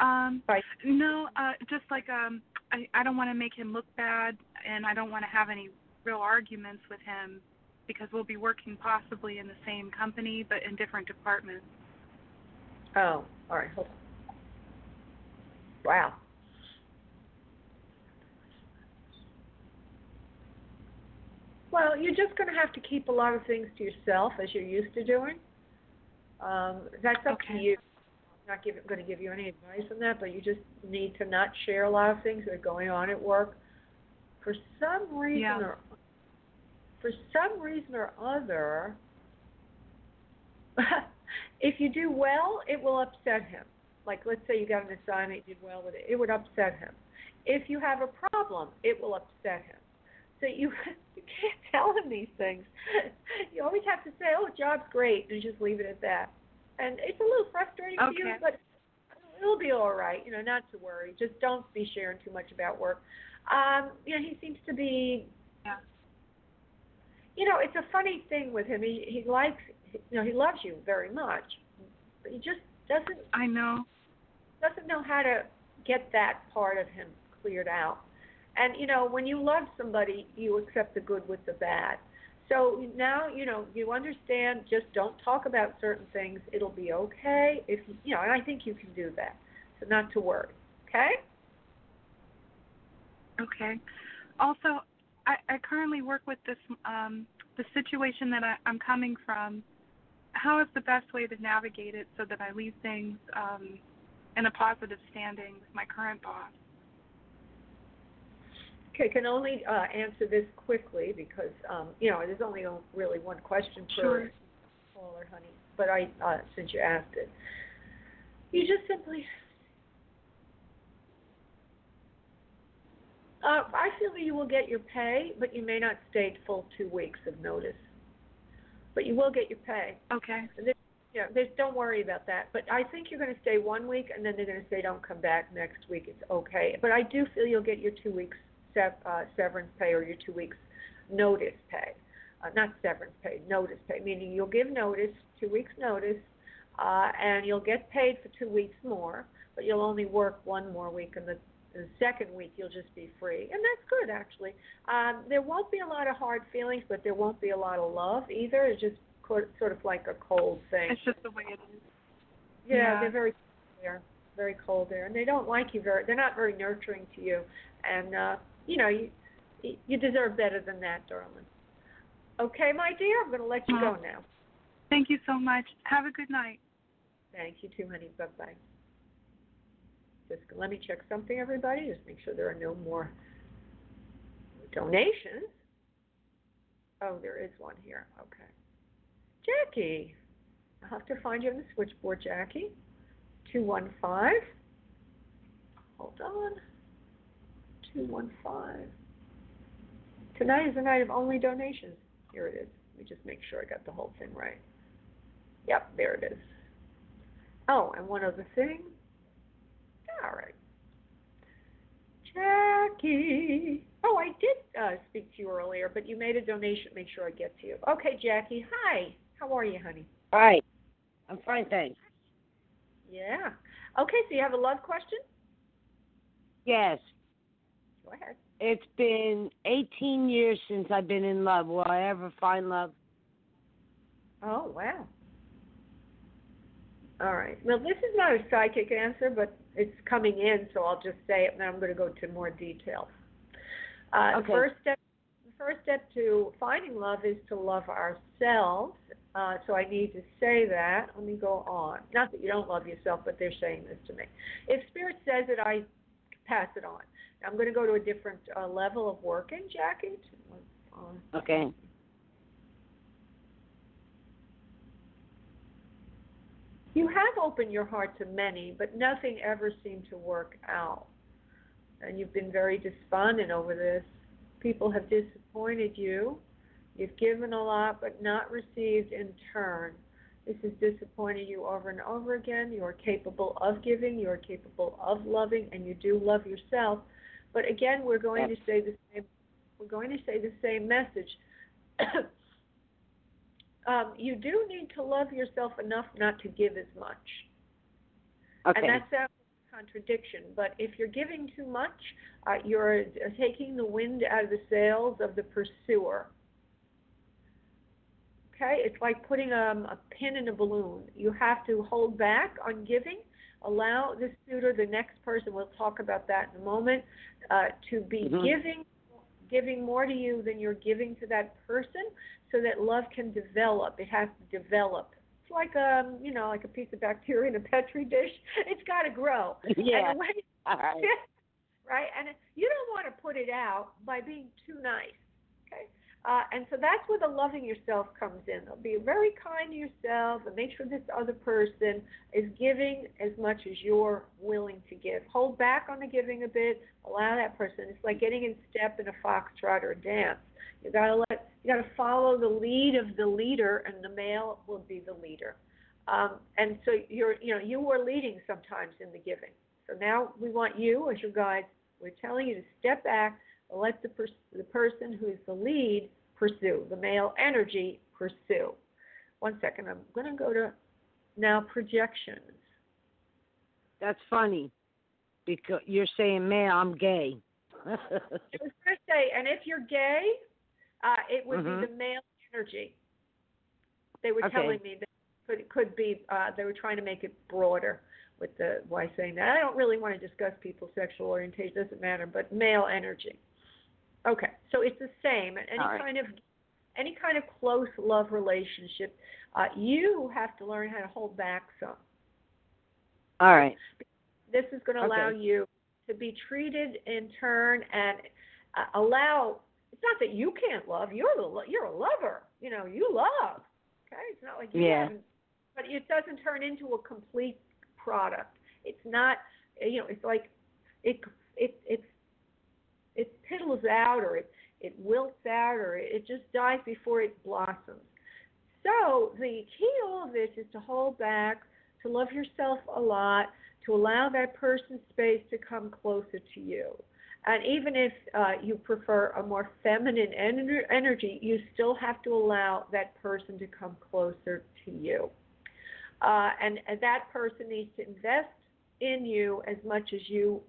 Um, Right. no, uh, just like um, I, I don't want to make him look bad, and I don't want to have any real arguments with him because we'll be working possibly in the same company but in different departments. Oh, all right. Hold on. Wow. Well, you're just going to have to keep a lot of things to yourself as you're used to doing. Um, that's up to you. I'm not give, going to give you any advice on that, but you just need to not share a lot of things that are going on at work. For some reason Yeah. or for some reason or other, <laughs> if you do well, it will upset him. Like, let's say you got an assignment, you did well with it, it would upset him. If you have a problem, it will upset him. So you <laughs> you can't tell him these things. <laughs> You always have to say, "Oh, job's great," and just leave it at that. And it's a little frustrating for you, but it'll be all right. You know, not to worry. Just don't be sharing too much about work. Um, you know, he seems to be. Yeah. You know, it's a funny thing with him. He he likes, you know, he loves you very much, but he just doesn't I know. doesn't know how to get that part of him cleared out. And you know, when you love somebody, you accept the good with the bad. So now, you know, you understand. Just don't talk about certain things. It'll be okay if you, know. And I think you can do that. So not to worry. Okay? Okay. Also, I, I currently work with this um, the situation that I, I'm coming from. How is the best way to navigate it so that I leave things um, in a positive standing with my current boss? Okay, can only uh, answer this quickly because um, you know there's only really one question per Sure. caller, honey. But I, uh, since you asked it, you just simply. Uh, I feel that you will get your pay, but you may not stay full two weeks of notice. But you will get your pay. Okay. Yeah, there's, don't worry about that. But I think you're going to stay one week, and then they're going to say don't come back next week. It's okay. But I do feel you'll get your two weeks severance pay or your two weeks notice pay. Uh, not severance pay, notice pay, meaning you'll give notice, two weeks notice, uh, and you'll get paid for two weeks more, but you'll only work one more week, and the, the second week you'll just be free. And that's good, actually. Um, there won't be a lot of hard feelings, but there won't be a lot of love either. It's just co- sort of like a cold thing. It's just the way it is. Yeah, Yeah. they're very there, very cold there, and they don't like you very. They're not very nurturing to you, and uh, you know you you deserve better than that, darling. Okay, my dear, I'm going to let you go uh-huh. now. Thank you so much. Have a good night. Thank you too, honey. Bye bye. Just let me check something, everybody. Just make sure there are no more donations. Oh, there is one here. Okay. Jackie. I'll have to find you on the switchboard, Jackie. 215. Hold on. 215. Tonight is the night of only donations. Here it is. Let me just make sure I got the whole thing right. Yep, there it is. Oh, and one other thing. All right. Jackie. Oh, I did uh, speak to you earlier, but you made a donation. Make sure I get to you. Okay, Jackie. Hi. How are you, honey? Hi. I'm fine, thanks. Yeah. Okay, so you have a love question? Yes. Go ahead. It's been 18 years since I've been in love. Will I ever find love? Oh, wow. All right. Well, this is not a psychic answer, but it's coming in, so I'll just say it, and then I'm going to go to more details. Uh, Okay. The first step, the first step to finding love is to love ourselves. Uh, so I need to say that. Let me go on. Not that you don't love yourself, but they're saying this to me. If Spirit says it, I pass it on. I'm going to go to a different uh, level of working, Jackie. Uh, Okay. You have opened your heart to many, but nothing ever seemed to work out. And you've been very despondent over this. People have disappointed you. You've given a lot, but not received in turn. This has disappointed you over and over again. You are capable of giving, you are capable of loving, and you do love yourself. But again, we're going to say the same. We're going to say the same message. <coughs> um, you do need to love yourself enough not to give as much. Okay. And that sounds like a contradiction, but if you're giving too much, uh, you're taking the wind out of the sails of the pursuer. Okay, it's like putting um, a pin in a balloon. You have to hold back on giving. Allow the suitor, the next person, we'll talk about that in a moment, uh, to be Mhm. giving, giving more to you than you're giving to that person, so that love can develop. It has to develop. It's like um, you know, like a piece of bacteria in a petri dish. <laughs> It's got to grow. yeah. Way All right. <laughs> right? And you don't want to put it out by being too nice? Uh, and so that's where the loving yourself comes in. Be very kind to yourself and make sure this other person is giving as much as you're willing to give. Hold back on the giving a bit. Allow that person. It's like getting in step in a foxtrot or a dance. You gotta let. You gotta follow the lead of the leader, and the male will be the leader. Um, and so you're, you know, you were leading sometimes in the giving. So now we want you as your guide. We're telling you to step back let the, pers- the person who is the lead pursue, the male energy pursue. One second, I'm going to go to now projections. That's funny. Because you're saying, male, I'm gay. <laughs> I was going to say, and if you're gay, uh, it would Mhm. be the male energy. They were Okay. telling me that could could be. Uh, they were trying to make it broader. with the why saying that. I don't really want to discuss people's sexual orientation, doesn't matter, but male energy. Okay, so it's the same. Any right. kind of any kind of close love relationship, uh, you have to learn how to hold back some. All right. This is going to allow Okay. you to be treated in turn and uh, allow. It's not that you can't love. You're the you're a lover. You know, you love. Okay, it's not like you Yeah. But it doesn't turn into a complete product. It's not. You know, it's like it it it it piddles out or it it wilts out or it just dies before it blossoms. So the key to all of this is to hold back, to love yourself a lot, to allow that person's space to come closer to you. And even if uh, you prefer a more feminine ener- energy, you still have to allow that person to come closer to you. Uh, and, and that person needs to invest in you as much as you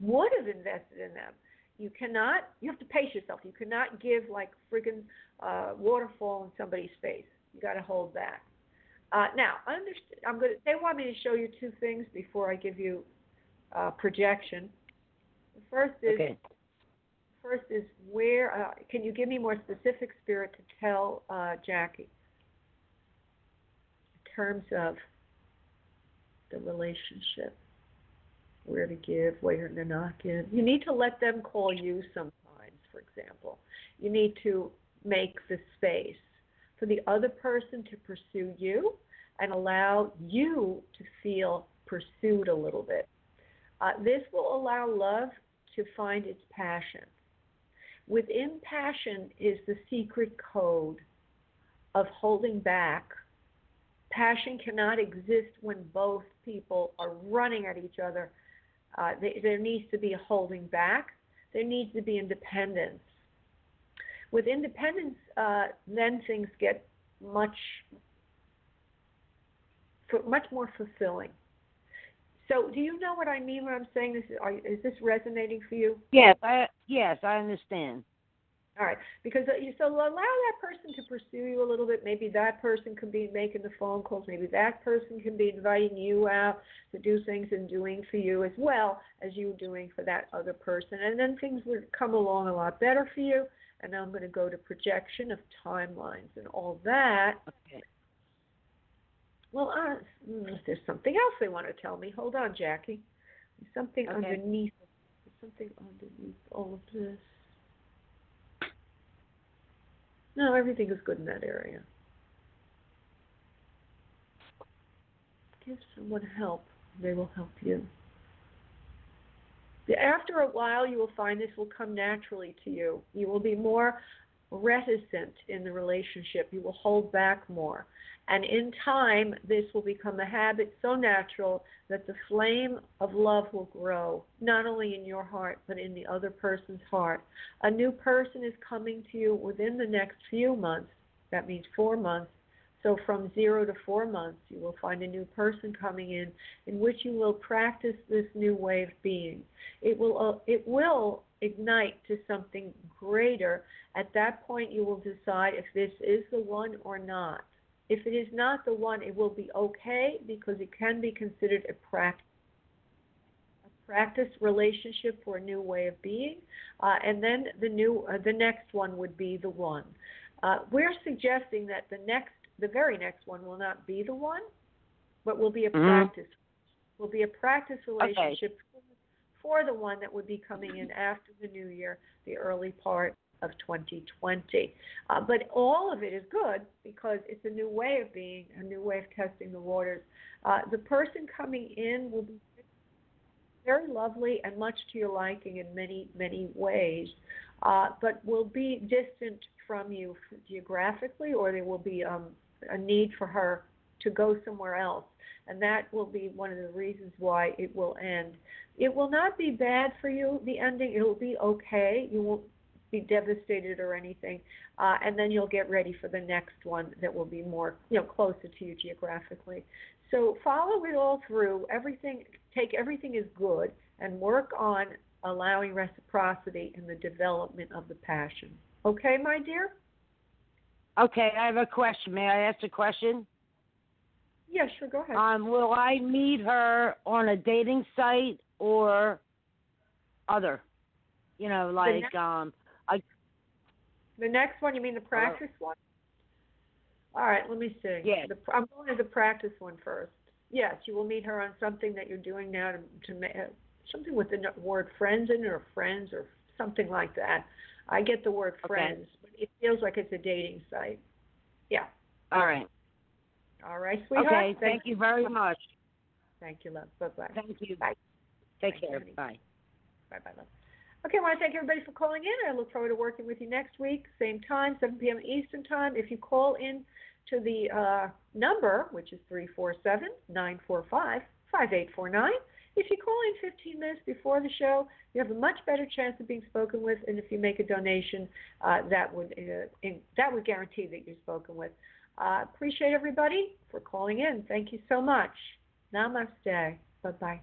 would have invested in them. You cannot, you have to pace yourself. You cannot give like friggin' uh, waterfall in somebody's face. You got to hold back. Uh, now, understand, I'm going to, they want me to show you two things before I give you uh, projection. The first is Okay. first is where uh, can you give me more specific spirit to tell uh, Jackie in terms of the relationship, where to give, where to not give. You need to let them call you sometimes. For example, you need to make the space for the other person to pursue you and allow you to feel pursued a little bit. Uh, this will allow love to find its passion. Within passion is the secret code of holding back. Passion cannot exist when both people are running at each other. Uh, there needs to be a holding back. There needs to be independence. With independence, uh, then things get much, much more fulfilling. So, do you know what I mean when I'm saying this? Are, is this resonating for you? Yes, I yes, I understand. All right, because uh, you so allow that person to pursue you a little bit. Maybe that person can be making the phone calls. Maybe that person can be inviting you out to do things and doing for you as well as you doing for that other person. And then things would come along a lot better for you. And now I'm going to go to projection of timelines and all that. Okay. Well, uh, mm, there's something else they want to tell me. Hold on, Jackie. There's something Okay. underneath. There's something underneath all of this. No, everything is good in that area. Give someone help. They will help you. After a while, you will find this will come naturally to you. You will be more reticent in the relationship. You will hold back more. And in time, this will become a habit so natural that the flame of love will grow, not only in your heart, but in the other person's heart. A new person is coming to you within the next few months. That means four months. So from zero to four months, you will find a new person coming in, in which you will practice this new way of being. It will uh, it will ignite to something greater. At that point, you will decide if this is the one or not. If it is not the one, it will be okay because it can be considered a practice. Practice relationship for a new way of being, uh, and then the new, uh, the next one would be the one. Uh, we're suggesting that the next, the very next one, will not be the one, but will be a Mhm. practice. Will be a practice relationship for the one that would be coming in after the new year, the early part of 2020. Uh, but all of it is good because it's a new way of being, a new way of testing the waters. Uh, the person coming in will be very lovely and much to your liking in many, many ways, uh, but will be distant from you geographically, or there will be um, a need for her to go somewhere else. And that will be one of the reasons why it will end. It will not be bad for you, the ending. It will be okay. You won't be devastated or anything. Uh, and then you'll get ready for the next one that will be more, you know, closer to you geographically. So follow it all through. Everything, take everything is good, and work on allowing reciprocity in the development of the passion. Okay, my dear. Okay, I have a question. May I ask a question? Yeah, sure. Go ahead. Um, will I meet her on a dating site or other? You know, like um, the next one, you mean the practice one? All right, let me see. Yeah. The, I'm going to the practice one first. Yes, you will meet her on something that you're doing now to, to uh, something with the word friends in it or friends or something like that. I get the word Okay. friends, but it feels like it's a dating site. Yeah. all right. All right, sweetheart. Okay. Thank you very much. Thank you, love. Bye bye. Thank you. Bye. Take care. Bye. Bye bye, love. Okay, I want to thank everybody for calling in. I look forward to working with you next week, same time, 7 p.m. Eastern Time. If you call in to the uh, number, which is 347 945 5849, if you call in 15 minutes before the show, you have a much better chance of being spoken with. And if you make a donation, uh, that would uh, in, that would guarantee that you're spoken with. Uh, appreciate everybody for calling in. Thank you so much. Namaste. Bye bye.